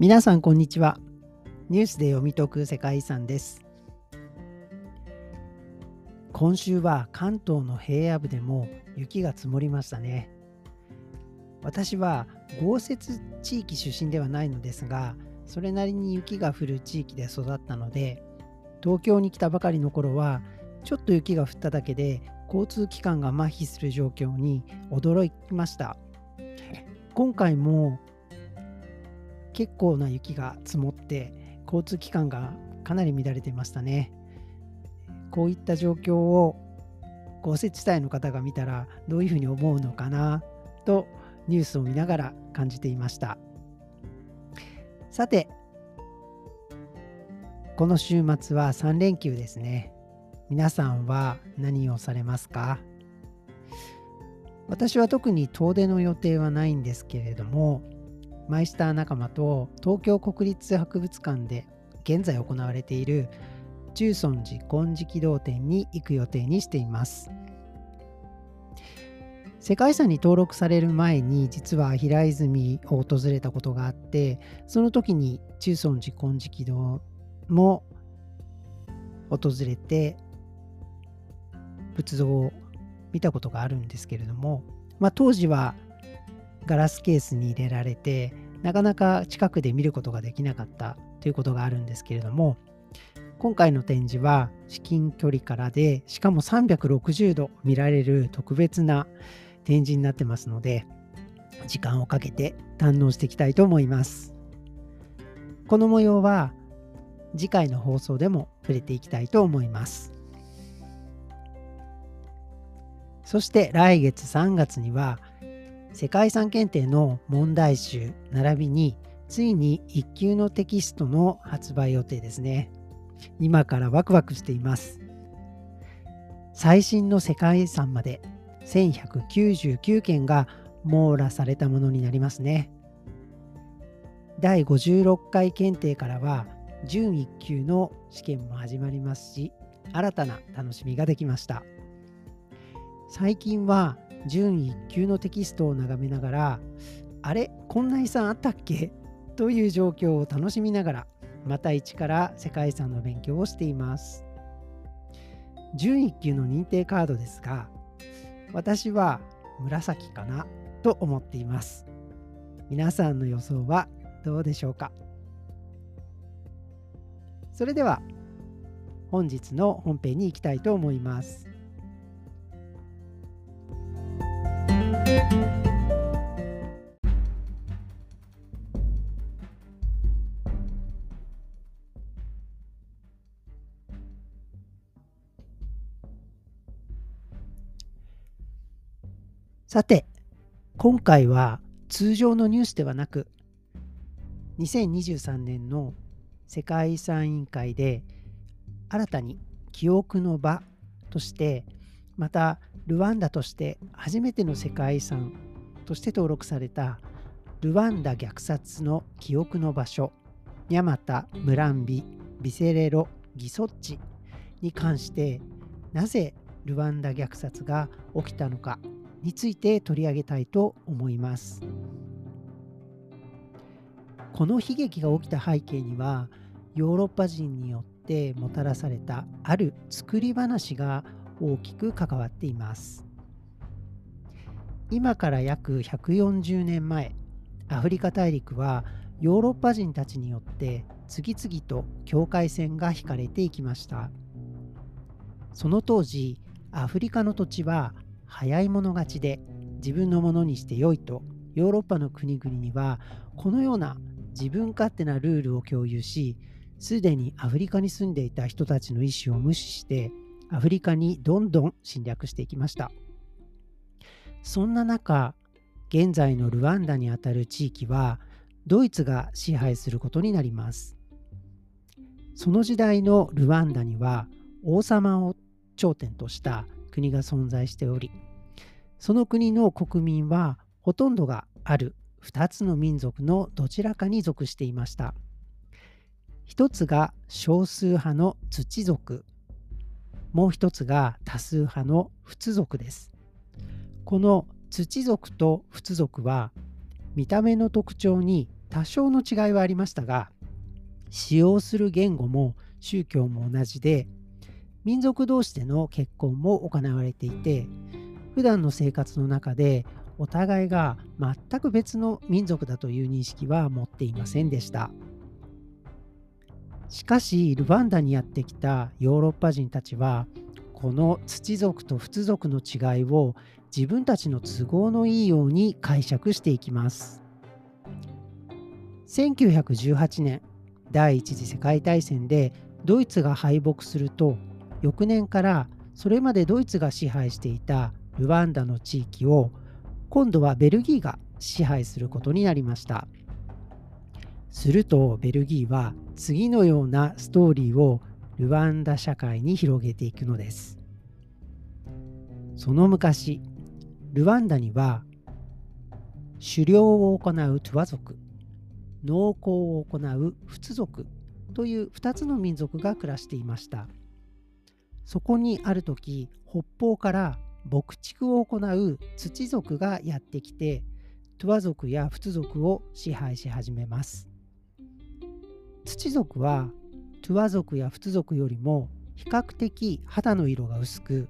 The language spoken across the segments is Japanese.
皆さんこんにちは。ニュースで読み解く世界遺産です。今週は関東の平野部でも雪が積もりましたね。私は豪雪地域出身ではないのですがそれなりに雪が降る地域で育ったので東京に来たばかりの頃はちょっと雪が降っただけで交通機関が麻痺する状況に驚きました。今回も結構な雪が積もって交通機関がかなり乱れてましたね。こういった状況を豪雪地帯の方が見たらどういうふうに思うのかなとニュースを見ながら感じていました。さてこの週末は3連休ですね。皆さんは何をされますか？私は特に遠出の予定はないんですけれどもマイスター仲間と東京国立博物館で現在行われている中尊寺金色堂展に行く予定にしています。世界遺産に登録される前に実は平泉を訪れたことがあってその時に中尊寺金色堂も訪れて仏像を見たことがあるんですけれども、まあ、当時はガラスケースに入れられてなかなか近くで見ることができなかったということがあるんですけれども今回の展示は至近距離からでしかも360度見られる特別な展示になってますので時間をかけて堪能していきたいと思います。この模様は次回の放送でも触れていきたいと思います。そして来月3月には世界遺産検定の問題集並びについに1級のテキストの発売予定ですね。今からワクワクしています。最新の世界遺産まで1199件が網羅されたものになりますね。第56回検定からは準1級の試験も始まりますし新たな楽しみができました。最近は準1級のテキストを眺めながらあれこんな遺産あったっけ？という状況を楽しみながらまた一から世界遺産の勉強をしています。準1級の認定カードですが私は紫かな？と思っています。皆さんの予想はどうでしょうか？それでは本日の本編に行きたいと思います。さて、今回は通常のニュースではなく、2023年の世界遺産委員会で新たに記憶の場として、またルワンダとして初めての世界遺産として登録されたルワンダ虐殺の記憶の場所、ニャマタ・ムランビ・ビセレロ・ギソッチに関してなぜルワンダ虐殺が起きたのかについて取り上げたいと思います。この悲劇が起きた背景にはヨーロッパ人によってもたらされたある作り話が大きく関わっています。今から約140年前アフリカ大陸はヨーロッパ人たちによって次々と境界線が引かれていきました。その当時アフリカの土地は早い者勝ちで自分のものにしてよいとヨーロッパの国々にはこのような自分勝手なルールを共有しすでにアフリカに住んでいた人たちの意思を無視してアフリカにどんどん侵略していきました。そんな中現在のルワンダにあたる地域はドイツが支配することになります。その時代のルワンダには王様を頂点とした国が存在しておりその国の国民はほとんどがある2つの民族のどちらかに属していました。一つが少数派の土族。もう一つが多数派の仏族です。この土族と仏族は見た目の特徴に多少の違いはありましたが使用する言語も宗教も同じで民族同士での結婚も行われていて普段の生活の中でお互いが全く別の民族だという認識は持っていませんでした。しかしルワンダにやってきたヨーロッパ人たちはこの土族と仏族の違いを自分たちの都合のいいように解釈していきます。1918年第一次世界大戦でドイツが敗北すると翌年からそれまでドイツが支配していたルワンダの地域を今度はベルギーが支配することになりました。するとベルギーは次のようなストーリーをルワンダ社会に広げていくのです。その昔ルワンダには狩猟を行うトゥワ族農耕を行う仏族という2つの民族が暮らしていました。そこにある時北方から牧畜を行う土族がやってきてトゥワ族や仏族を支配し始めます。土族はトゥワ族や仏族よりも比較的肌の色が薄く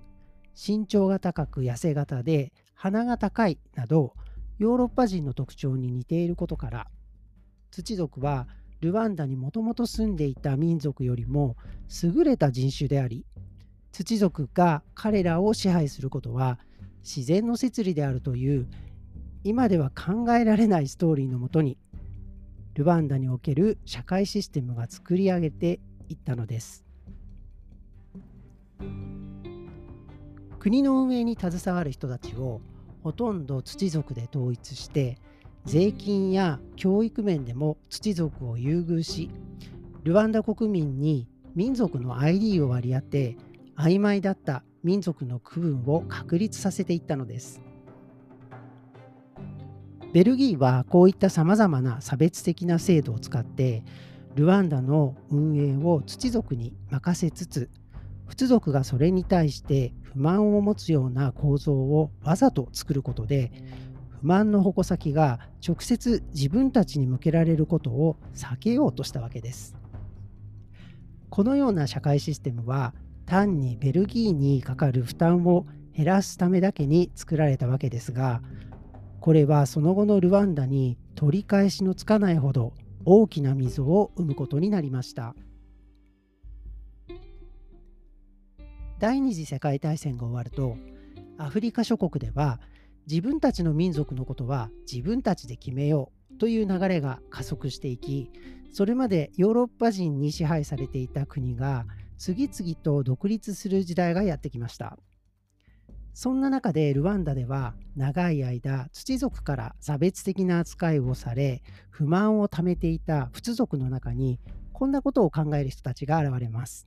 身長が高く痩せ型で鼻が高いなどヨーロッパ人の特徴に似ていることから土族はルワンダにもともと住んでいた民族よりも優れた人種であり土族が彼らを支配することは自然の摂理であるという今では考えられないストーリーのもとにルワンダにおける社会システムが作り上げていったのです国の運営に携わる人たちをほとんど土族で統一して税金や教育面でも土族を優遇しルワンダ国民に民族の ID を割り当て曖昧だった民族の区分を確立させていったのです。ベルギーはこういったさまざまな差別的な制度を使ってルワンダの運営を土族に任せつつ仏族がそれに対して不満を持つような構造をわざと作ることで不満の矛先が直接自分たちに向けられることを避けようとしたわけです。このような社会システムは単にベルギーにかかる負担を減らすためだけに作られたわけですがこれはその後のルワンダに取り返しのつかないほど大きな溝を生むことになりました第二次世界大戦が終わるとアフリカ諸国では自分たちの民族のことは自分たちで決めようという流れが加速していきそれまでヨーロッパ人に支配されていた国が次々と独立する時代がやってきました。そんな中でルワンダでは長い間土族から差別的な扱いをされ不満をためていた仏族の中にこんなことを考える人たちが現れます。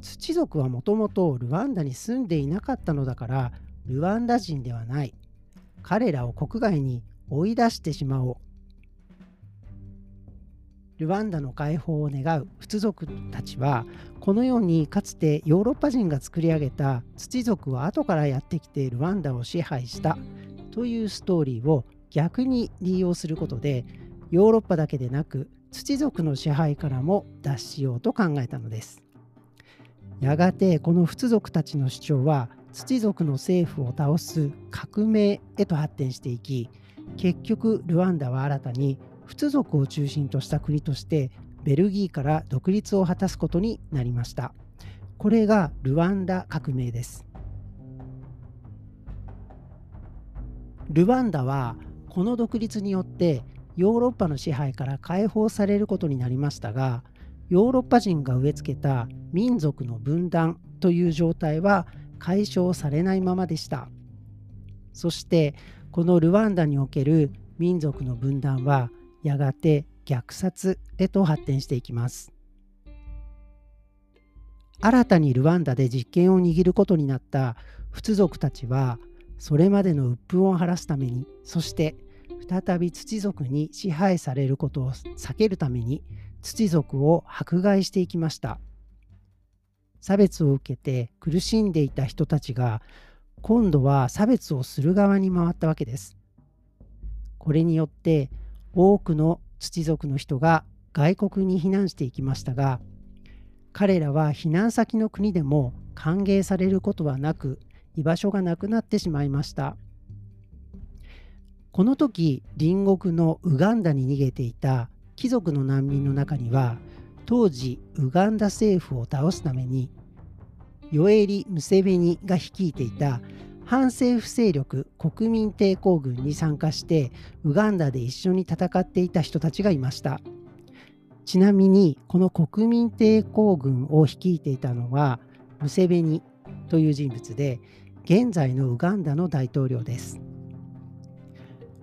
土族はもともとルワンダに住んでいなかったのだからルワンダ人ではない。彼らを国外に追い出してしまおう。ルワンダの解放を願う仏族たちはこのようにかつてヨーロッパ人が作り上げた土族は後からやってきてルワンダを支配したというストーリーを逆に利用することでヨーロッパだけでなく土族の支配からも脱しようと考えたのです。やがてこの仏族たちの主張は土族の政府を倒す革命へと発展していき結局ルワンダは新たに仏族を中心とした国としてベルギーから独立を果たすことになりました。これがルワンダ革命です。ルワンダはこの独立によってヨーロッパの支配から解放されることになりましたがヨーロッパ人が植え付けた民族の分断という状態は解消されないままでしたそしてこのルワンダにおける民族の分断はやがて虐殺へと発展していきます。新たにルワンダで実権を握ることになった仏族たちはそれまでの鬱憤を晴らすためにそして再び土族に支配されることを避けるために土族を迫害していきました差別を受けて苦しんでいた人たちが今度は差別をする側に回ったわけですこれによって多くの土族の人が外国に避難していきましたが彼らは避難先の国でも歓迎されることはなく居場所がなくなってしまいました。この時隣国のウガンダに逃げていた貴族の難民の中には当時ウガンダ政府を倒すためにヨエリ・ムセベニが率いていた反政府勢力国民抵抗軍に参加してウガンダで一緒に戦っていた人たちがいました。ちなみにこの国民抵抗軍を率いていたのはムセベニという人物で現在のウガンダの大統領です。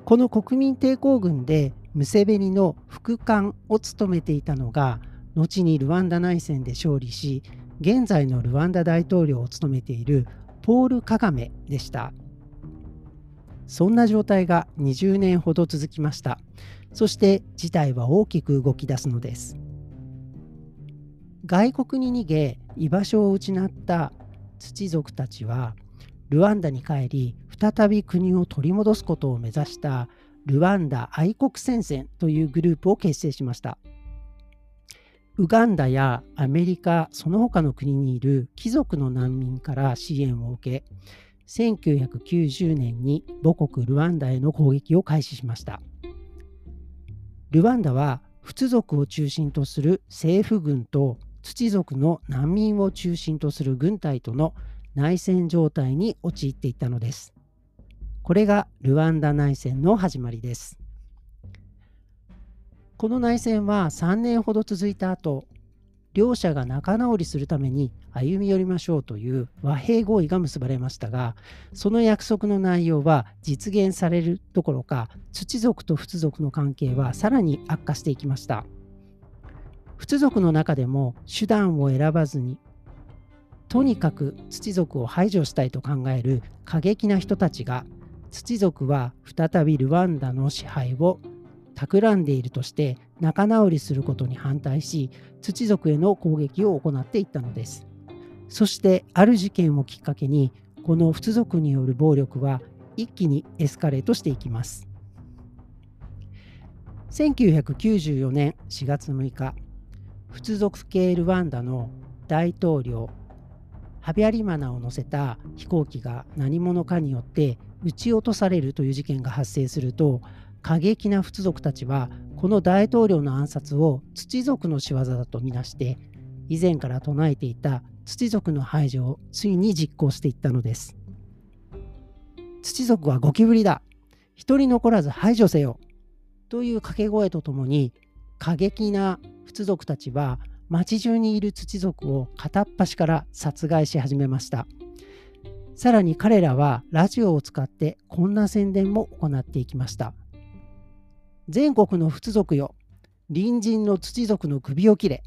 この国民抵抗軍でムセベニの副官を務めていたのが後にルワンダ内戦で勝利し現在のルワンダ大統領を務めているポール・カガメでした。そんな状態が20年ほど続きました。そして事態は大きく動き出すのです。外国に逃げ居場所を失った土族たちはルワンダに帰り再び国を取り戻すことを目指したルワンダ愛国戦線というグループを結成しました。ウガンダやアメリカ、その他の国にいる貴族の難民から支援を受け、1990年に母国ルワンダへの攻撃を開始しました。ルワンダは仏族を中心とする政府軍と土族の難民を中心とする軍隊との内戦状態に陥っていったのです。これがルワンダ内戦の始まりです。この内戦は3年ほど続いた後両者が仲直りするために歩み寄りましょうという和平合意が結ばれましたがその約束の内容は実現されるどころか土族と仏族の関係はさらに悪化していきました。仏族の中でも手段を選ばずにとにかく土族を排除したいと考える過激な人たちが土族は再びルワンダの支配を企んでいるとして仲直りすることに反対し土族への攻撃を行っていったのです。そしてある事件をきっかけにこの仏族による暴力は一気にエスカレートしていきます。1994年4月6日仏族系ルワンダの大統領ハビアリマナを乗せた飛行機が何者かによって撃ち落とされるという事件が発生すると過激な仏族たちはこの大統領の暗殺を土族の仕業だとみなして以前から唱えていた土族の排除をついに実行していったのです。土族はゴキブリだ。一人残らず排除せよ。という掛け声とともに過激な仏族たちは町中にいる土族を片っ端から殺害し始めました。さらに彼らはラジオを使ってこんな宣伝も行っていきました。全国の仏族よ隣人の土族の首を切れ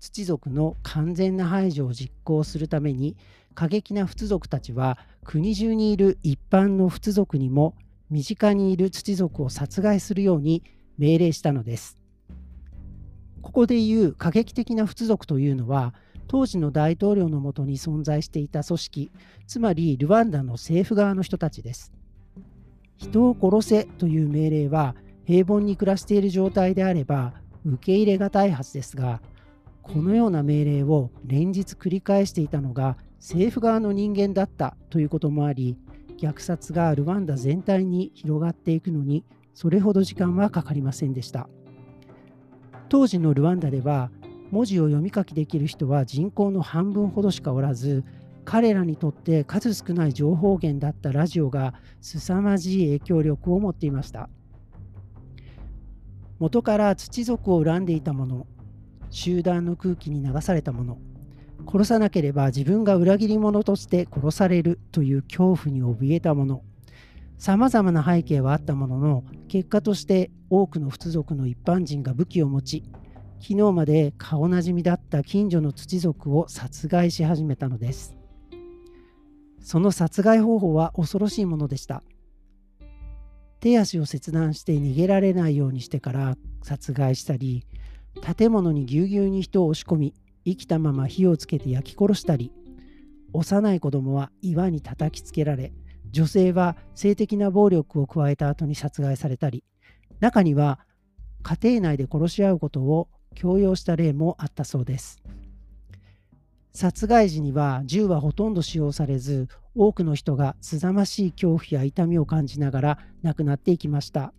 土族の完全な排除を実行するために過激な仏族たちは国中にいる一般の仏族にも身近にいる土族を殺害するように命令したのです。ここでいう過激的な仏族というのは当時の大統領のもとに存在していた組織つまりルワンダの政府側の人たちです。人を殺せという命令は平凡に暮らしている状態であれば受け入れがたいはずですがこのような命令を連日繰り返していたのが政府側の人間だったということもあり虐殺がルワンダ全体に広がっていくのにそれほど時間はかかりませんでした。当時のルワンダでは文字を読み書きできる人は人口の半分ほどしかおらず彼らにとって数少ない情報源だったラジオが凄まじい影響力を持っていました。元から土族を恨んでいた者集団の空気に流された者殺さなければ自分が裏切り者として殺されるという恐怖に怯えた者さまざまな背景はあったものの結果として多くの仏族の一般人が武器を持ち昨日まで顔なじみだった近所の土族を殺害し始めたのです。その殺害方法は恐ろしいものでした。手足を切断して逃げられないようにしてから殺害したり、建物にぎゅうぎゅうに人を押し込み、生きたまま火をつけて焼き殺したり、幼い子供は岩に叩きつけられ、女性は性的な暴力を加えた後に殺害されたり、中には家庭内で殺し合うことを強要した例もあったそうです。殺害時には銃はほとんど使用されず多くの人がすざましい恐怖や痛みを感じながら亡くなっていきました。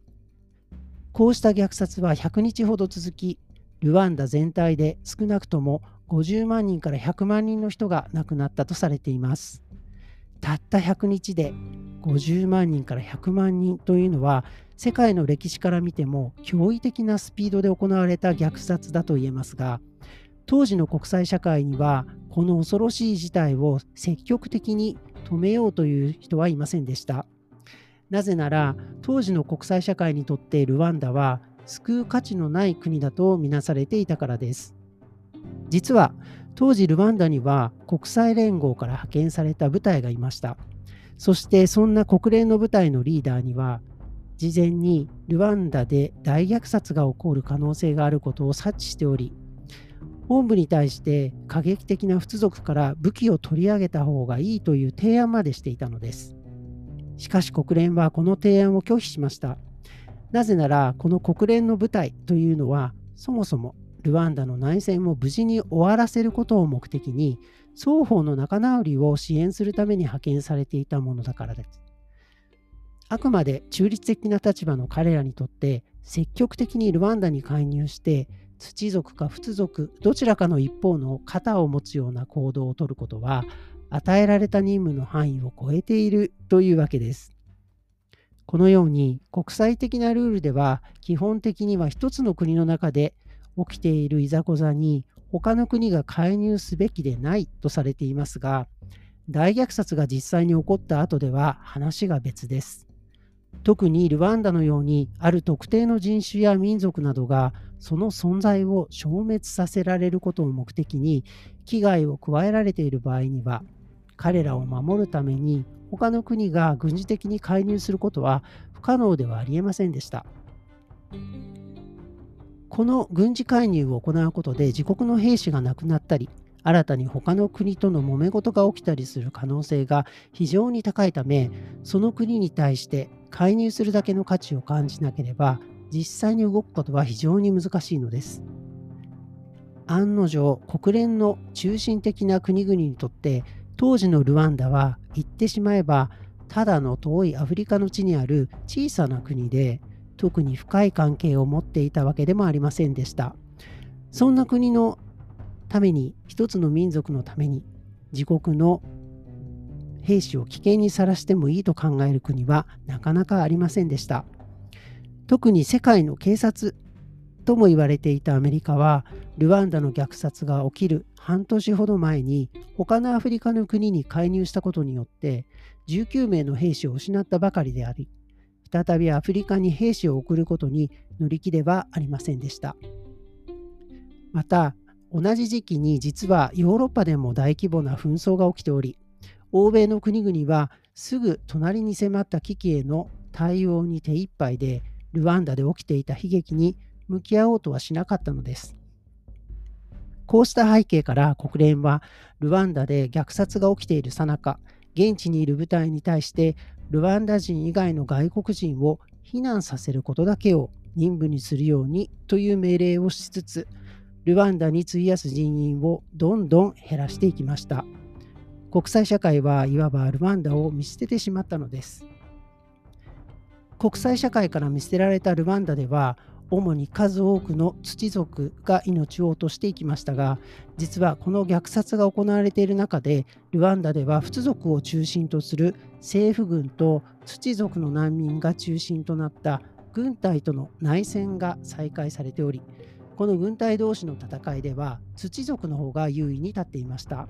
こうした虐殺は100日ほど続きルワンダ全体で少なくとも50万人から100万人の人が亡くなったとされています。たった100日で50万人から100万人というのは世界の歴史から見ても驚異的なスピードで行われた虐殺だと言えますが当時の国際社会にはこの恐ろしい事態を積極的に止めようという人はいませんでした。なぜなら当時の国際社会にとってルワンダは救う価値のない国だとみなされていたからです。実は当時ルワンダには国際連合から派遣された部隊がいました。そしてそんな国連の部隊のリーダーには事前にルワンダで大虐殺が起こる可能性があることを察知しており本部に対して過激的な仏族から武器を取り上げた方がいいという提案までしていたのです。しかし国連はこの提案を拒否しました。なぜならこの国連の部隊というのはそもそもルワンダの内戦を無事に終わらせることを目的に双方の仲直りを支援するために派遣されていたものだからです。あくまで中立的な立場の彼らにとって積極的にルワンダに介入して土族か仏族どちらかの一方の肩を持つような行動をとることは与えられた任務の範囲を超えているというわけです。このように国際的なルールでは基本的には一つの国の中で起きているいざこざに他の国が介入すべきでないとされていますが大虐殺が実際に起こった後では話が別です。特にルワンダのようにある特定の人種や民族などがその存在を消滅させられることを目的に危害を加えられている場合には彼らを守るために他の国が軍事的に介入することは不可能ではありえませんでした。この軍事介入を行うことで自国の兵士が亡くなったり新たに他の国との揉め事が起きたりする可能性が非常に高いためその国に対して介入するだけの価値を感じなければ実際に動くことは非常に難しいのです。案の定国連の中心的な国々にとって当時のルワンダは言ってしまえばただの遠いアフリカの地にある小さな国で特に深い関係を持っていたわけでもありませんでした。そんな国のために一つの民族のために自国の兵士を危険にさらしてもいいと考える国はなかなかありませんでした。特に世界の警察とも言われていたアメリカはルワンダの虐殺が起きる半年ほど前に他のアフリカの国に介入したことによって19名の兵士を失ったばかりであり再びアフリカに兵士を送ることに乗り気ではありませんでしたまた同じ時期に実はヨーロッパでも大規模な紛争が起きており欧米の国々はすぐ隣に迫った危機への対応に手一杯でルワンダで起きていた悲劇に向き合おうとはしなかったのです。こうした背景から国連はルワンダで虐殺が起きているさなか現地にいる部隊に対してルワンダ人以外の外国人を避難させることだけを任務にするようにという命令をしつつルワンダに費やす人員をどんどん減らしていきました。国際社会はいわばルワンダを見捨ててしまったのです。国際社会から見捨てられたルワンダでは主に数多くの土族が命を落としていきましたが実はこの虐殺が行われている中でルワンダでは仏族を中心とする政府軍と土族の難民が中心となった軍隊との内戦が再開されておりこの軍隊同士の戦いでは土族の方が優位に立っていました。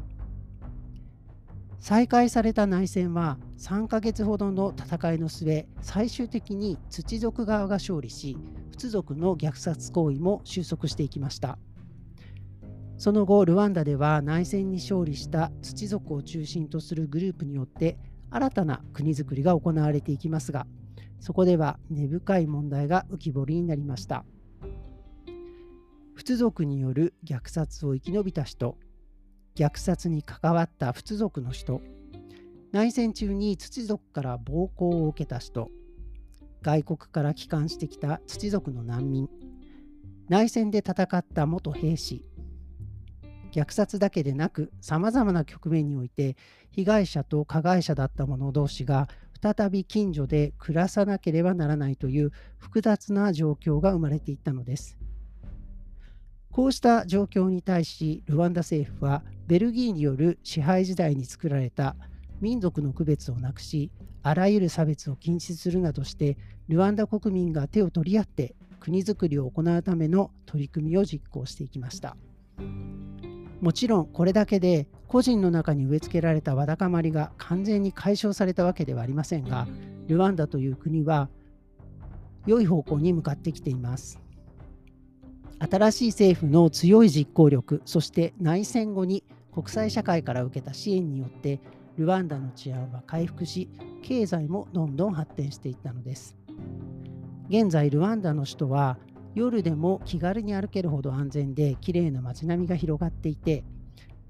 再開された内戦は3ヶ月ほどの戦いの末最終的に土族側が勝利し仏族の虐殺行為も収束していきましたその後ルワンダでは内戦に勝利した土族を中心とするグループによって新たな国づくりが行われていきますがそこでは根深い問題が浮き彫りになりました仏族による虐殺を生き延びた人。虐殺に関わった仏族の人。内戦中に土族から暴行を受けた人。外国から帰還してきた土族の難民。内戦で戦った元兵士。虐殺だけでなくさまざまな局面において被害者と加害者だった者同士が再び近所で暮らさなければならないという複雑な状況が生まれていったのです。こうした状況に対しルワンダ政府はベルギーによる支配時代に作られた民族の区別をなくしあらゆる差別を禁止するなどしてルワンダ国民が手を取り合って国づくりを行うための取り組みを実行していきました。もちろんこれだけで個人の中に植え付けられたわだかまりが完全に解消されたわけではありませんがルワンダという国は良い方向に向かってきています新しい政府の強い実行力そして内戦後に国際社会から受けた支援によってルワンダの治安は回復し経済もどんどん発展していったのです。現在ルワンダの首都は夜でも気軽に歩けるほど安全で綺麗な街並みが広がっていて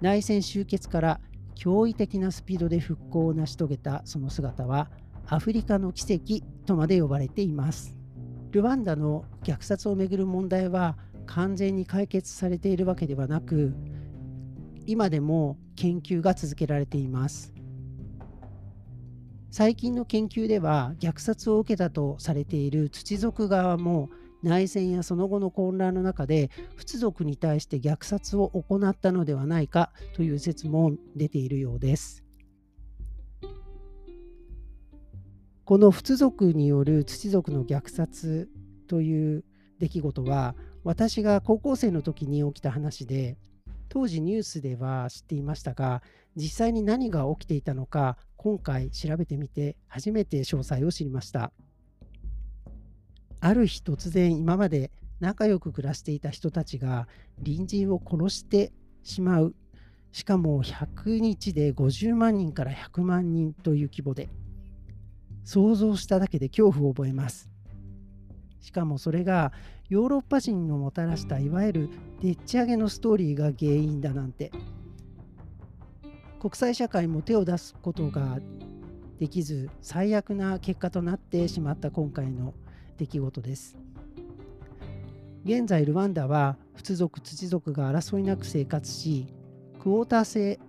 内戦終結から驚異的なスピードで復興を成し遂げたその姿はアフリカの奇跡とまで呼ばれています。ルワンダの虐殺をめぐる問題は完全に解決されているわけではなく今でも研究が続けられています最近の研究では虐殺を受けたとされている土族側も内戦やその後の混乱の中で仏族に対して虐殺を行ったのではないかという説も出ているようです。この仏族による土族の虐殺という出来事は私が高校生の時に起きた話で当時ニュースでは知っていましたが実際に何が起きていたのか今回調べてみて初めて詳細を知りました。ある日突然今まで仲良く暮らしていた人たちが隣人を殺してしまうしかも100日で50万人から100万人という規模で想像しただけで恐怖を覚えますしかもそれがヨーロッパ人のもたらしたいわゆるでっち上げのストーリーが原因だなんて国際社会も手を出すことができず最悪な結果となってしまった今回の出来事です。現在ルワンダは仏族土族が争いなく生活しクォーター制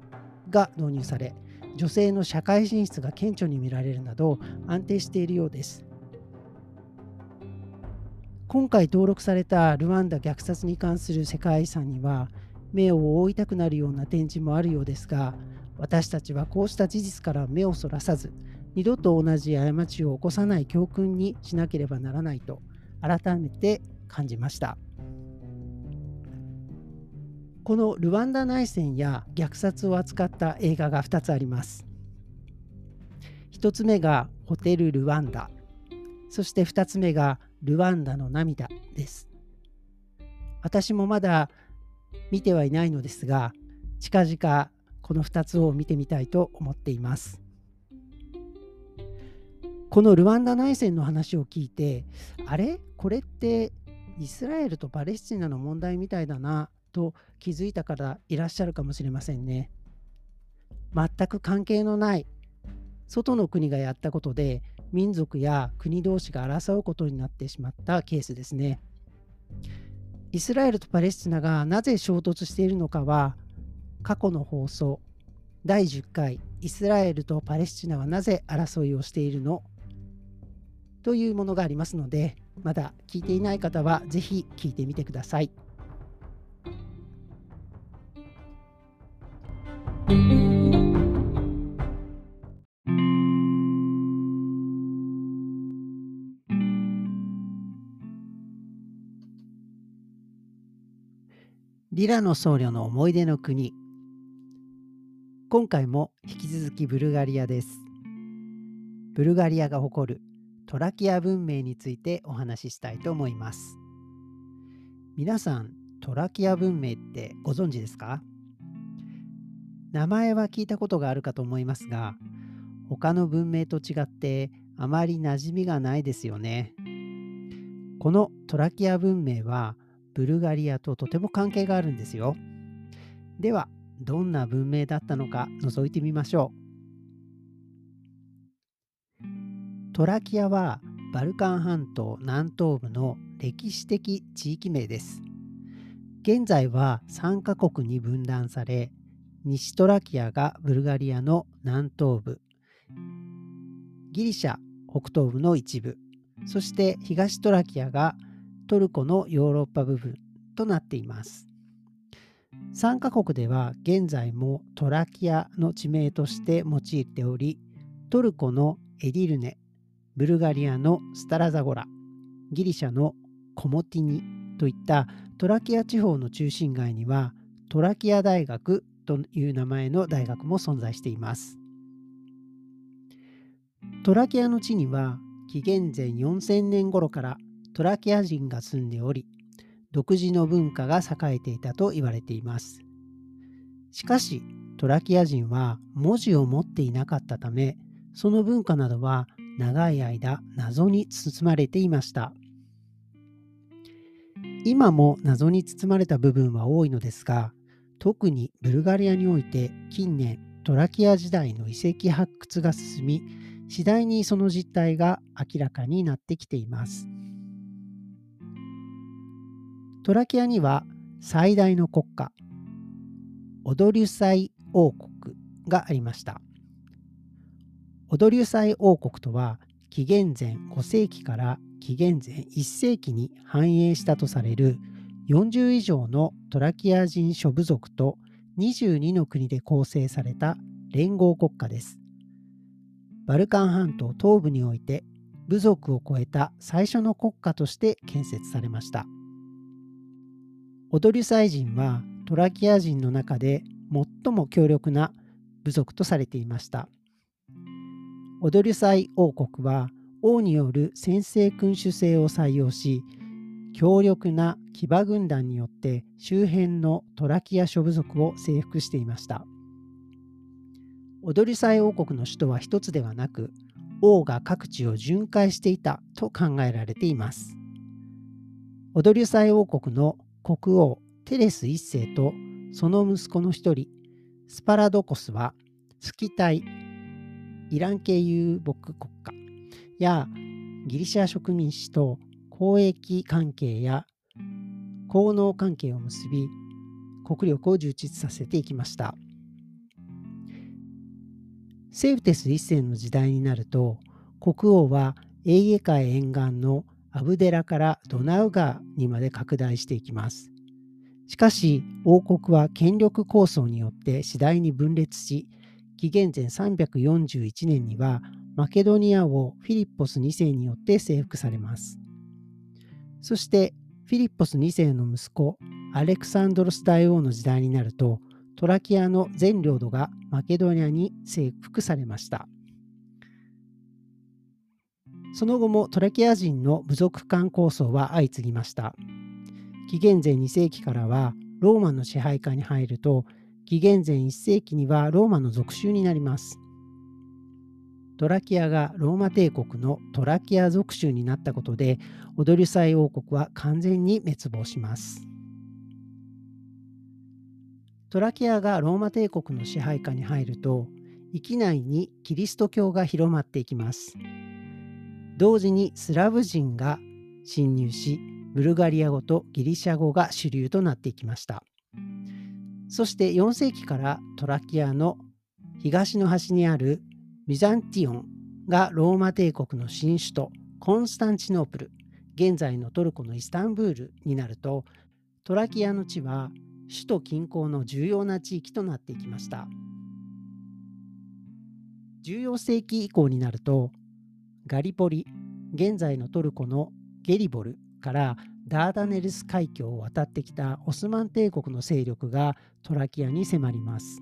が導入され女性の社会進出が顕著に見られるなど安定しているようです今回登録されたルワンダ虐殺に関する世界遺産には目を覆いたくなるような展示もあるようですが私たちはこうした事実から目をそらさず二度と同じ過ちを起こさない教訓にしなければならないと改めて感じました。このルワンダ内戦や虐殺を扱った映画が2つあります。1つ目がホテルルワンダ。そして2つ目がルワンダの涙です。私もまだ見てはいないのですが近々この2つを見てみたいと思っています。このルワンダ内戦の話を聞いてあれ？これってイスラエルとパレスチナの問題みたいだなと気づいた方いらっしゃるかもしれませんね。全く関係のない外の国がやったことで民族や国同士が争うことになってしまったケースですね。イスラエルとパレスチナがなぜ衝突しているのかは過去の放送第10回イスラエルとパレスチナはなぜ争いをしているの？というものがありますので、まだ聞いていない方はぜひ聞いてみてください。リラの僧侶の思い出の国今回も引き続きブルガリアですブルガリアが誇るトラキア文明についてお話ししたいと思います。皆さん、トラキア文明ってご存知ですか？名前は聞いたことがあるかと思いますが、他の文明と違ってあまり馴染みがないですよね。このトラキア文明はブルガリアととても関係があるんですよ。では、どんな文明だったのか覗いてみましょう。トラキアはバルカン半島南東部の歴史的地域名です。現在は3カ国に分断され、西トラキアがブルガリアの南東部、ギリシャ北東部の一部、そして東トラキアがトルコのヨーロッパ部分となっています。3カ国では現在もトラキアの地名として用いており、トルコのエディルネ、ブルガリアのスタラザゴラ、ギリシャのコモティニといったトラキア地方の中心街にはトラキア大学という名前の大学も存在しています。トラキアの地には紀元前4000年頃からトラキア人が住んでおり独自の文化が栄えていたと言われています。しかしトラキア人は文字を持っていなかったためその文化などは長い間謎に包まれていました。今も謎に包まれた部分は多いのですが、特にブルガリアにおいて近年トラキア時代の遺跡発掘が進み、次第にその実態が明らかになってきています。トラキアには最大の国家、オドリュサイ王国がありました。オドリュサイ王国とは紀元前5世紀から紀元前1世紀に繁栄したとされる40以上のトラキア人諸部族と22の国で構成された連合国家です。バルカン半島東部において部族を超えた最初の国家として建設されました。オドリュサイ人はトラキア人の中で最も強力な部族とされていました。オドリュサイ王国は王による先制君主制を採用し強力な騎馬軍団によって周辺のトラキア諸部族を征服していましたオドリュサイ王国の首都は一つではなく王が各地を巡回していたと考えられていますオドリュサイ王国の国王テレス一世とその息子の一人スパラドコスはスキタイイラン系遊牧国家やギリシャ植民地と交易関係や効能関係を結び国力を充実させていきました。セウテス一世の時代になると国王はエーゲ海沿岸のアブデラからドナウ川にまで拡大していきますしかし王国は権力構想によって次第に分裂し紀元前341年にはマケドニア王フィリッポス2世によって征服されます。そしてフィリッポス2世の息子アレクサンドロス大王の時代になるとトラキアの全領土がマケドニアに征服されました。その後もトラキア人の部族間構想は相次ぎました。紀元前2世紀からはローマの支配下に入ると紀元前1世紀にはローマの属州になります。トラキアがローマ帝国のトラキア属州になったことで、オドリュサイ王国は完全に滅亡します。トラキアがローマ帝国の支配下に入ると、域内にキリスト教が広まっていきます。同時にスラブ人が侵入し、ブルガリア語とギリシャ語が主流となっていきました。そして4世紀からトラキアの東の端にあるビザンティオンがローマ帝国の新首都コンスタンチノープル現在のトルコのイスタンブールになるとトラキアの地は首都近郊の重要な地域となっていきました14世紀以降になるとガリポリ現在のトルコのゲリボルからダーダネルス海峡を渡ってきたオスマン帝国の勢力がトラキアに迫ります。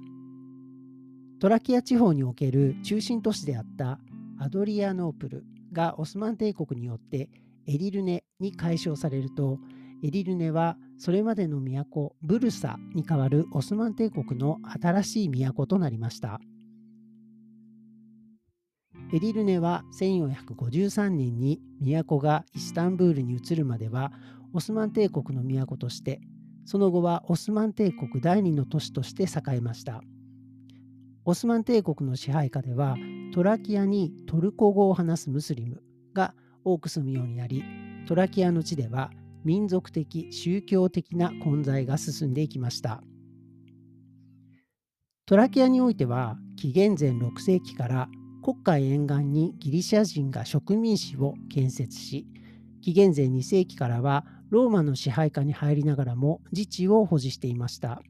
トラキア地方における中心都市であったアドリアノープルがオスマン帝国によってエリルネに解消されるとエリルネはそれまでの都ブルサに代わるオスマン帝国の新しい都となりました。エリルネは1453年に都がイスタンブールに移るまではオスマン帝国の都としてその後はオスマン帝国第二の都市として栄えました。オスマン帝国の支配下ではトラキアにトルコ語を話すムスリムが多く住むようになりトラキアの地では民族的宗教的な混在が進んでいきました。トラキアにおいては紀元前6世紀から黒海沿岸にギリシャ人が植民地を建設し紀元前2世紀からはローマの支配下に入りながらも自治を保持していました。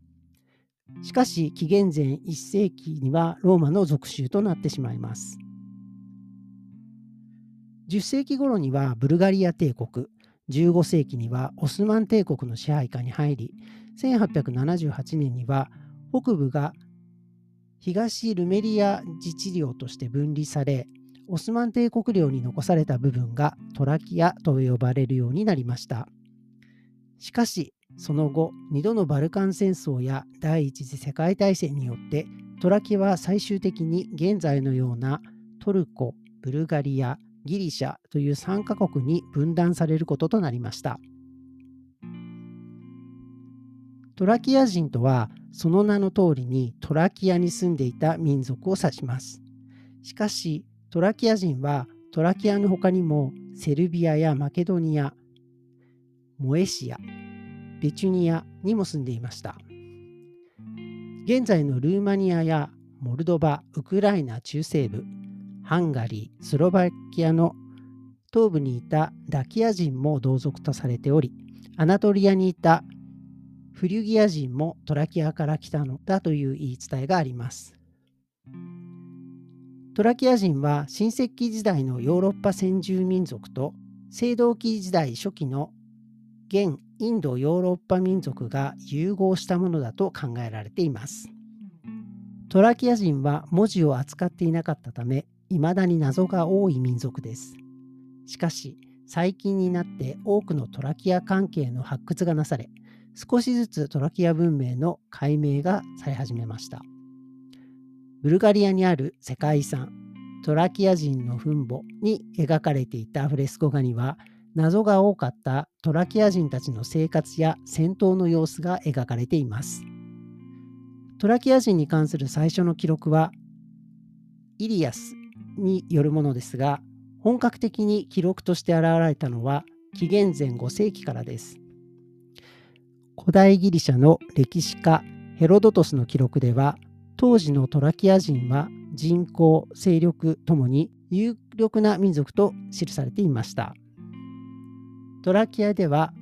しかし紀元前1世紀にはローマの属州となってしまいます。10世紀頃にはブルガリア帝国15世紀にはオスマン帝国の支配下に入り1878年には北部が東ルメリア自治領として分離されオスマン帝国領に残された部分がトラキアと呼ばれるようになりましたしかしその後2度のバルカン戦争や第一次世界大戦によってトラキアは最終的に現在のようなトルコブルガリアギリシャという3カ国に分断されることとなりました。トラキア人とはその名の通りにトラキアに住んでいた民族を指します。しかしトラキア人はトラキアの他にもセルビアやマケドニア、モエシア、ベチュニアにも住んでいました。現在のルーマニアやモルドバ、ウクライナ中西部、ハンガリー、スロバキアの東部にいたダキア人も同族とされており、アナトリアにいたフリュギア人もトラキアから来たのだという言い伝えがあります。トラキア人は新石器時代のヨーロッパ先住民族と青銅器時代初期の現インドヨーロッパ民族が融合したものだと考えられています。トラキア人は文字を扱っていなかったため未だに謎が多い民族です。しかし、最近になって多くのトラキア関係の発掘がなされ、少しずつトラキア文明の解明がされ始めました。ブルガリアにある世界遺産、トラキア人の墳墓に描かれていたフレスコ画には、謎が多かったトラキア人たちの生活や戦闘の様子が描かれています。トラキア人に関する最初の記録は、イリアスによるものですが、本格的に記録として現れたのは紀元前5世紀からです。古代ギリシャの歴史家ヘロドトスの記録では、当時のトラキア人は人口、勢力ともに有力な民族と記されていました。トラキアでは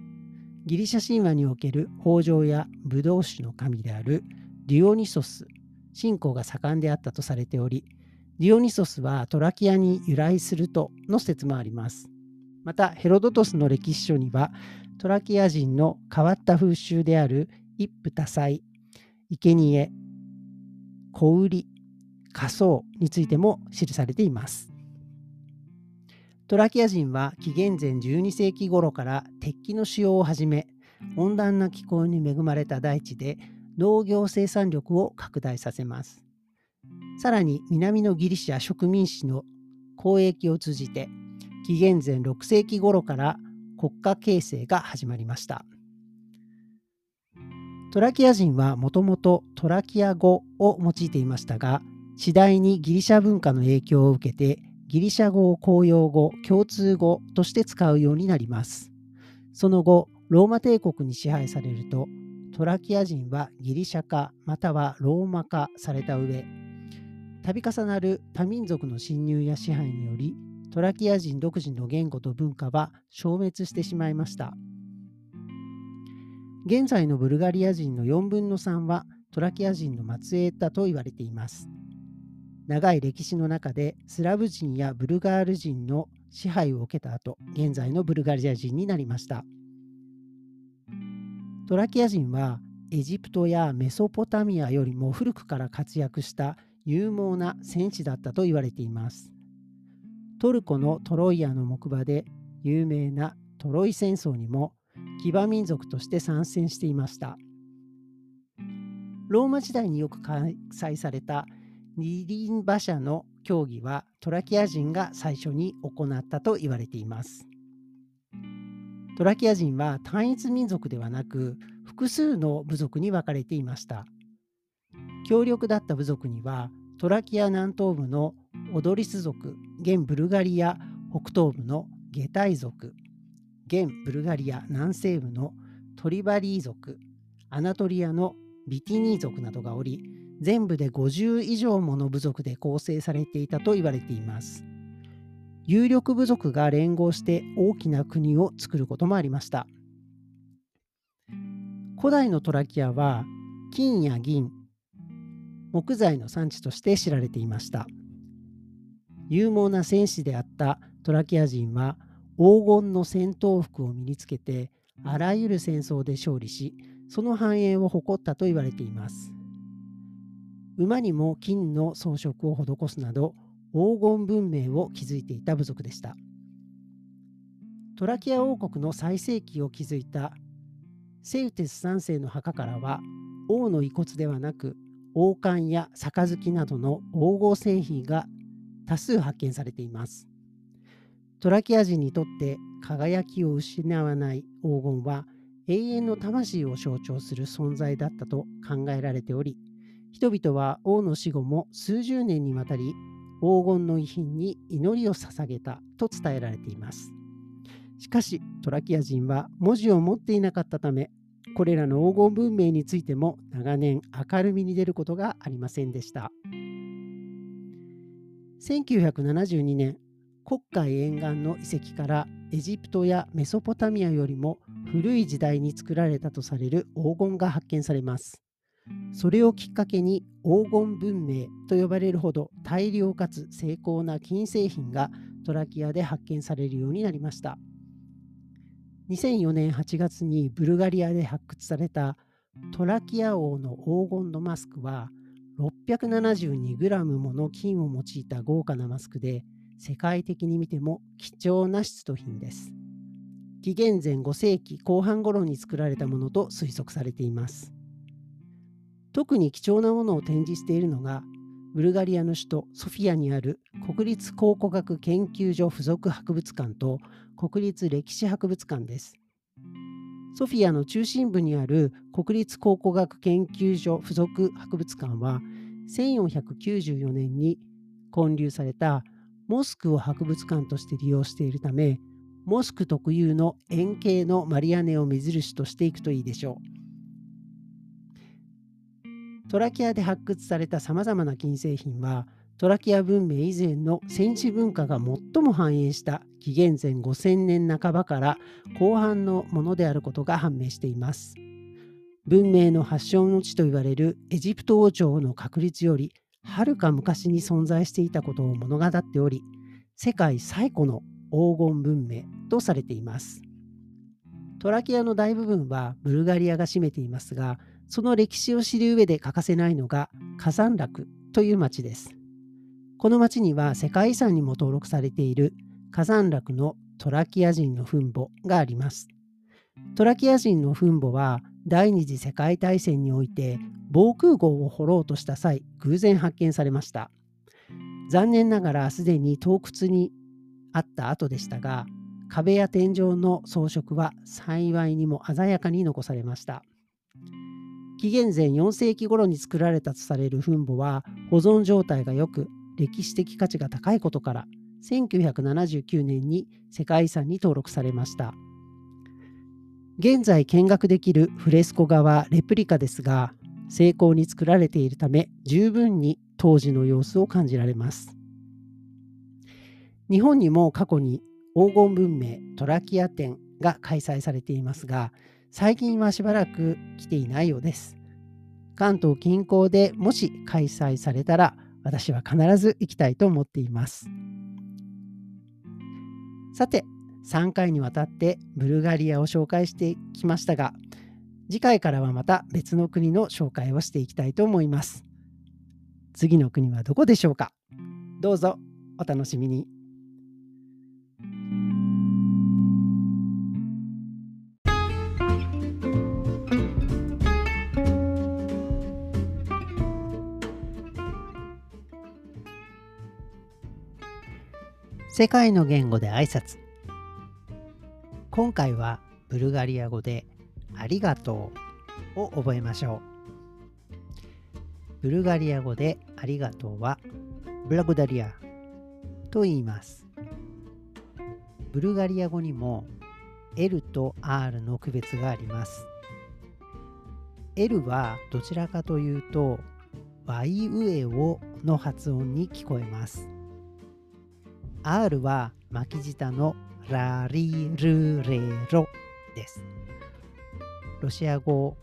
ギリシャ神話における豊穣やブドウ酒の神であるデュオニソス信仰が盛んであったとされておりディオニソスはトラキアに由来するとの説もあります。またヘロドトスの歴史書にはトラキア人の変わった風習である一夫多妻、生贄、小売り、仮装についても記されています。トラキア人は紀元前12世紀頃から鉄器の使用を始め温暖な気候に恵まれた大地で農業生産力を拡大させます。さらに南のギリシャ植民地の交易を通じて紀元前6世紀頃から国家形成が始まりました。トラキア人はもともとトラキア語を用いていましたが次第にギリシャ文化の影響を受けてギリシャ語を公用語共通語として使うようになります。その後ローマ帝国に支配されるとトラキア人はギリシャ化またはローマ化された上度重なる多民族の侵入や支配によりトラキア人独自の言語と文化は消滅してしまいました。現在のブルガリア人の4分の3はトラキア人の末裔だと言われています。長い歴史の中でスラブ人やブルガール人の支配を受けた後現在のブルガリア人になりました。トラキア人はエジプトやメソポタミアよりも古くから活躍した勇猛な戦士だったと言われています。トルコのトロイアの木馬で有名なトロイ戦争にも騎馬民族として参戦していました。ローマ時代によく開催された二輪馬車の競技はトラキア人が最初に行ったと言われています。トラキア人は単一民族ではなく複数の部族に分かれていました。強力だった部族にはトラキア南東部のオドリス族現ブルガリア北東部のゲタイ族現ブルガリア南西部のトリバリー族アナトリアのビティニー族などがおり全部で50以上もの部族で構成されていたと言われています。有力部族が連合して大きな国を作ることもありました。古代のトラキアは金や銀木材の産地として知られていました。勇猛な戦士であったトラキア人は黄金の戦闘服を身につけてあらゆる戦争で勝利しその繁栄を誇ったと言われています。馬にも金の装飾を施すなど黄金文明を築いていた部族でした。トラキア王国の最盛期を築いたセウテス3世の墓からは王の遺骨ではなく王冠や杯などの黄金製品が多数発見されていますトラキア人にとって輝きを失わない黄金は永遠の魂を象徴する存在だったと考えられており人々は王の死後も数十年にわたり黄金の遺品に祈りを捧げたと伝えられています。しかしトラキア人は文字を持っていなかったためこれらの黄金文明についても長年明るみに出ることがありませんでした。1972年黒海沿岸の遺跡からエジプトやメソポタミアよりも古い時代に作られたとされる黄金が発見されます。それをきっかけに黄金文明と呼ばれるほど大量かつ精巧な金製品がトラキアで発見されるようになりました。2004年8月にブルガリアで発掘されたトラキア王の黄金のマスクは 672g もの金を用いた豪華なマスクで世界的に見ても貴重な出土品です。紀元前5世紀後半頃に作られたものと推測されています。特に貴重なものを展示しているのがブルガリアの首都ソフィアにある国立考古学研究所附属博物館と国立歴史博物館です。ソフィアの中心部にある国立考古学研究所附属博物館は1494年に建立されたモスクを博物館として利用しているためモスク特有の円形のマリアネを目印としていくといいでしょう。トラキアで発掘されたさまざまな金製品はトラキア文明以前の戦士文化が最も繁栄した紀元前5000年半ばから後半のものであることが判明しています。文明の発祥の地と言われるエジプト王朝の確立よりはるか昔に存在していたことを物語っており世界最古の黄金文明とされています。トラキアの大部分はブルガリアが占めていますがその歴史を知る上で欠かせないのが火山楽という町です。この町には世界遺産にも登録されている火山楽のトラキア人の墳墓があります。トラキア人の墳墓は第二次世界大戦において防空壕を掘ろうとした際偶然発見されました。残念ながらすでに洞窟にあった後でしたが壁や天井の装飾は幸いにも鮮やかに残されました。紀元前4世紀頃に作られたとされる墳墓は保存状態が良く歴史的価値が高いことから1979年に世界遺産に登録されました現在見学できるフレスコ画はレプリカですが精巧に作られているため十分に当時の様子を感じられます日本にも過去に黄金文明トラキア展が開催されていますが最近はしばらく来ていないようです。関東近郊でもし開催されたら私は必ず行きたいと思っています。さて、3回にわたってブルガリアを紹介してきましたが、次回からはまた別の国の紹介をしていきたいと思います。次の国はどこでしょうか？どうぞお楽しみに。世界の言語で挨拶今回はブルガリア語でありがとうを覚えましょうブルガリア語でありがとうはブラグダリアと言いますブルガリア語にも L と R の区別があります。L はどちらかというと Y 上をの発音に聞こえます。R は巻き舌のラリルレロです。ロシア語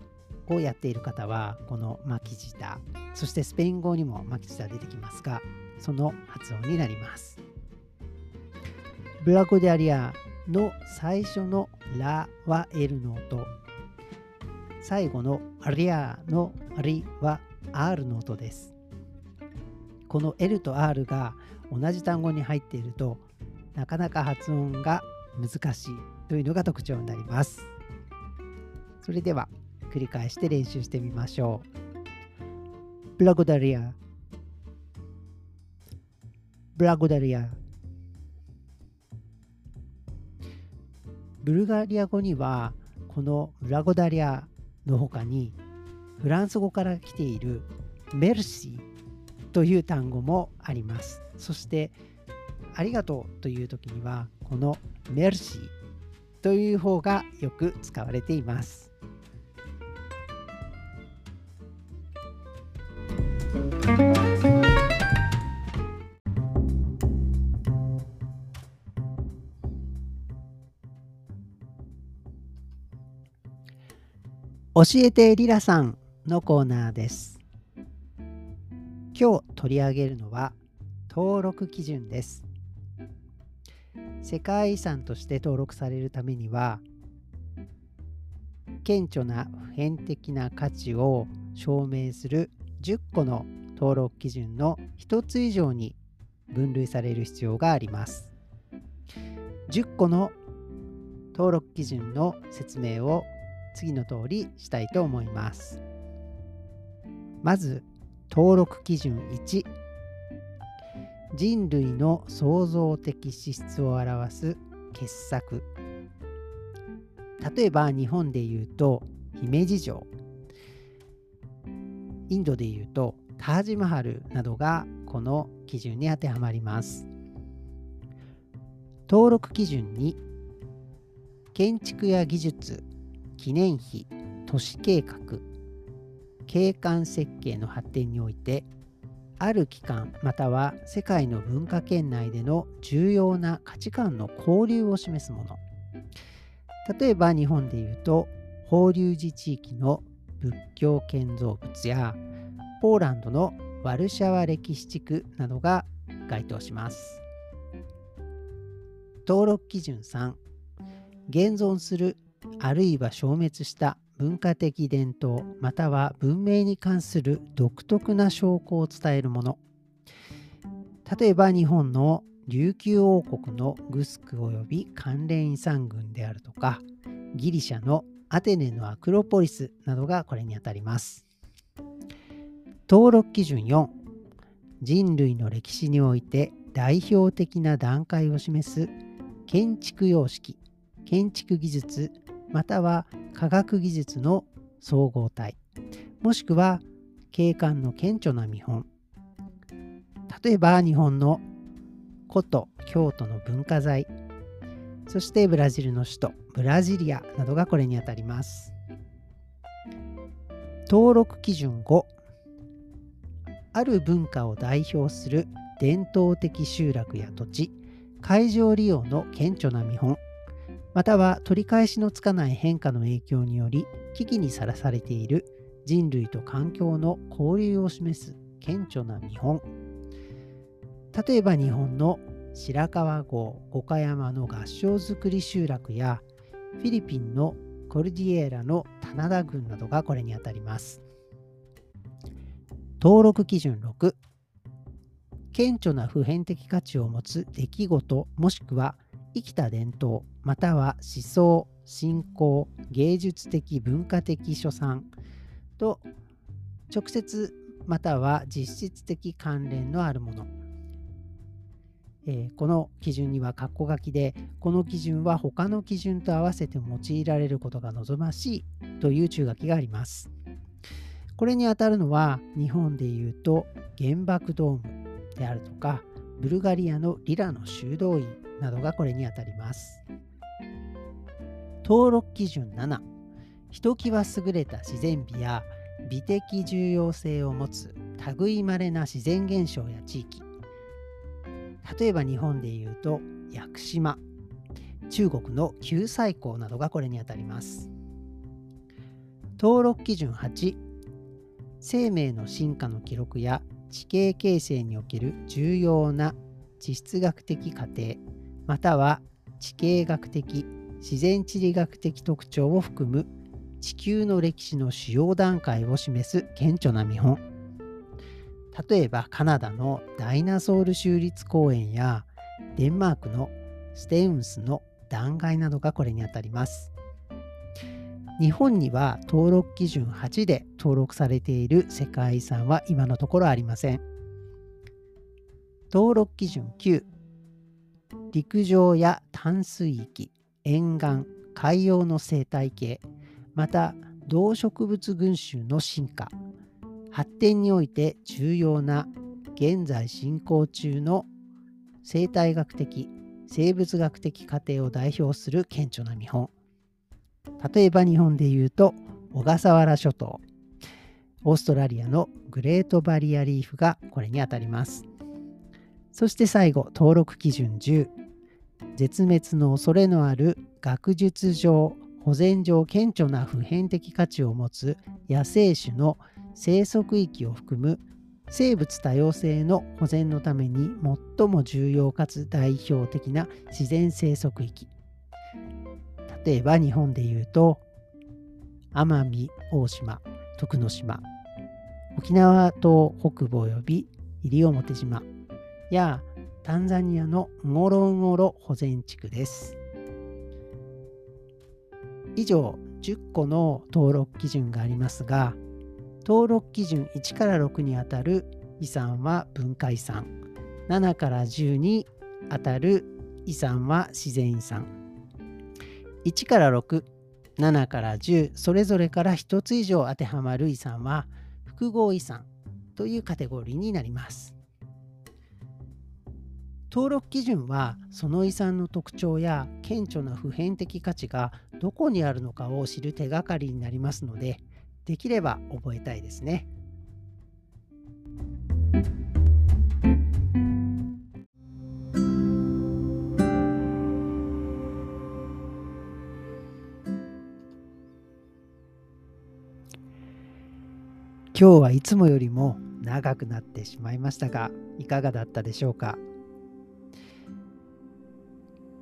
をやっている方はこの巻き舌、そしてスペイン語にも巻き舌出てきますが、その発音になります。ブラコデアリアの最初のラは L の音、最後のリアのリは R の音です。この L と R が同じ単語に入っているとなかなか発音が難しいというのが特徴になります。それでは繰り返して練習してみましょう。ブラゴダリアブラゴダリアブルガリア語にはこのブラゴダリアの他にフランス語から来ているメルシーという単語もあります。そしてありがとうという時にはこのメルシーという方がよく使われています。教えてリラさんのコーナーです。今日取り上げるのは登録基準です。世界遺産として登録されるためには顕著な普遍的な価値を証明する10個の登録基準の1つ以上に分類される必要があります。10個の登録基準の説明を次の通りしたいと思います。まず登録基準1人類の創造的資質を表す傑作。例えば日本で言うと姫路城。インドで言うとタージマハルなどがこの基準に当てはまります。登録基準に建築や技術記念碑都市計画。景観設計の発展においてある機関または世界の文化圏内での重要な価値観の交流を示すもの。例えば日本でいうと法隆寺地域の仏教建造物やポーランドのワルシャワ歴史地区などが該当します。登録基準3現存するあるいは消滅した文化的伝統または文明に関する独特な証拠を伝えるもの。例えば日本の琉球王国のグスク及び関連遺産群であるとかギリシャのアテネのアクロポリスなどがこれにあたります。登録基準4人類の歴史において代表的な段階を示す建築様式建築技術または科学技術の総合体。もしくは景観の顕著な見本。例えば日本の古都京都の文化財。そしてブラジルの首都ブラジリアなどがこれにあたります。登録基準5ある文化を代表する伝統的集落や土地。会場利用の顕著な見本。または取り返しのつかない変化の影響により危機にさらされている人類と環境の交流を示す顕著な見本。例えば日本の白川郷五箇山の合掌造り集落やフィリピンのコルディエーラの棚田群などがこれにあたります。登録基準6顕著な普遍的価値を持つ出来事もしくは生きた伝統。または思想信仰芸術的文化的所産。と直接または実質的関連のあるもの、えー、この基準には括弧書きでこの基準は他の基準と合わせて用いられることが望ましいという注書きがあります。これにあたるのは日本でいうと原爆ドームであるとかブルガリアのリラの修道院などがこれにあたります。登録基準7ひときわ優れた自然美や美的重要性を持つ類まれな自然現象や地域。例えば日本でいうと屋久島。中国の九寨溝などがこれにあたります。登録基準8生命の進化の記録や地形形成における重要な地質学的過程または地形学的自然地理学的特徴を含む地球の歴史の主要段階を示す顕著な見本。例えばカナダのダイナソール州立公園やデンマークのステウンスの断崖などがこれにあたります。日本には登録基準8で登録されている世界遺産は今のところありません。登録基準9陸上や淡水域。沿岸海洋の生態系また動植物群衆の進化発展において重要な現在進行中の生態学的生物学的過程を代表する顕著な見本。例えば日本でいうと小笠原諸島。オーストラリアのグレートバリアリーフがこれにあたります。そして最後登録基準10絶滅の恐れのある学術上保全上顕著な普遍的価値を持つ野生種の生息域を含む生物多様性の保全のために最も重要かつ代表的な自然生息域。例えば日本でいうと奄美大島徳之島沖縄島北部及び西表島やタンザニアのゴロンゴロ保全地区です。以上10個の登録基準がありますが登録基準1から6にあたる遺産は文化遺産7から10にあたる遺産は自然遺産1から67から10それぞれから1つ以上当てはまる遺産は複合遺産というカテゴリーになります登録基準はその遺産の特徴や顕著な普遍的価値がどこにあるのかを知る手がかりになりますのでできれば覚えたいですね。今日はいつもよりも長くなってしまいましたがいかがだったでしょうか？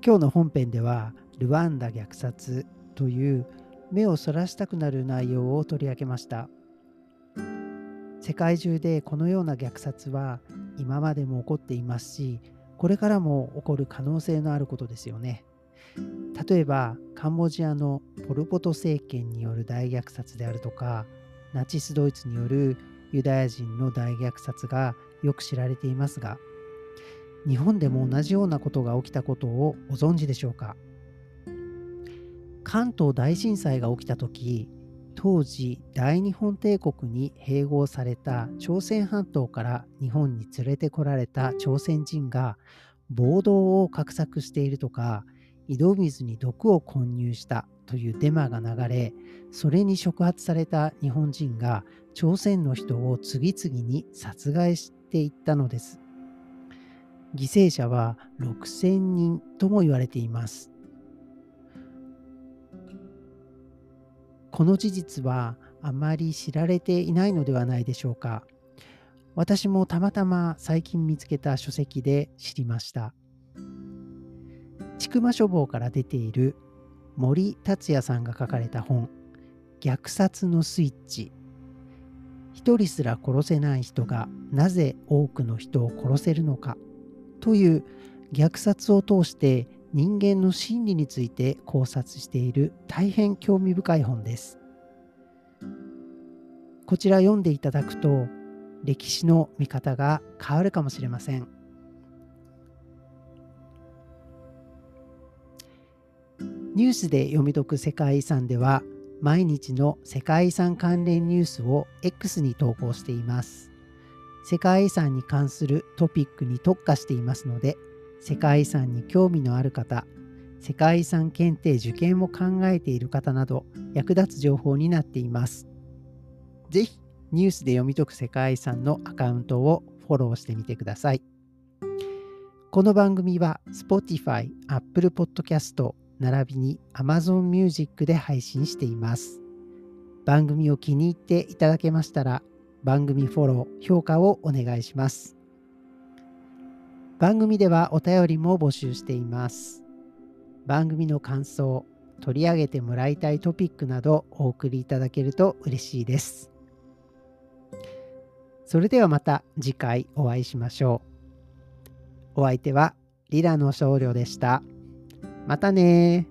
今日の本編ではルワンダ虐殺という目をそらしたくなる内容を取り上げました。世界中でこのような虐殺は今までも起こっていますしこれからも起こる可能性のあることですよね。例えばカンボジアのポル・ポト政権による大虐殺であるとかナチス・ドイツによるユダヤ人の大虐殺がよく知られていますが日本でも同じようなことが起きたことをご存知でしょうか？関東大震災が起きた時当時大日本帝国に併合された朝鮮半島から日本に連れてこられた朝鮮人が暴動を画策しているとか井戸水に毒を混入したというデマが流れそれに触発された日本人が朝鮮の人を次々に殺害していったのです。犠牲者は6000人とも言われています。この事実はあまり知られていないのではないでしょうか。私もたまたま最近見つけた書籍で知りました。千曲書房から出ている森達也さんが書かれた本「虐殺のスイッチ」一人すら殺せない人がなぜ多くの人を殺せるのかという虐殺を通して人間の心理について考察している大変興味深い本です。こちら読んでいただくと歴史の見方が変わるかもしれません。ニュースで読み解く世界遺産では毎日の世界遺産関連ニュースを X に投稿しています。世界遺産に関するトピックに特化していますので、世界遺産に興味のある方、世界遺産検定受験を考えている方など役立つ情報になっています。ぜひニュースで読み解く世界遺産のアカウントをフォローしてみてください。この番組は Spotify、Apple Podcast 並びに Amazon Music で配信しています。番組を気に入っていただけましたら番組フォロー、評価をお願いします。番組ではお便りも募集しています。番組の感想、取り上げてもらいたいトピックなどお送りいただけると嬉しいです。それではまた次回お会いしましょう。お相手はリラの少女でした。またね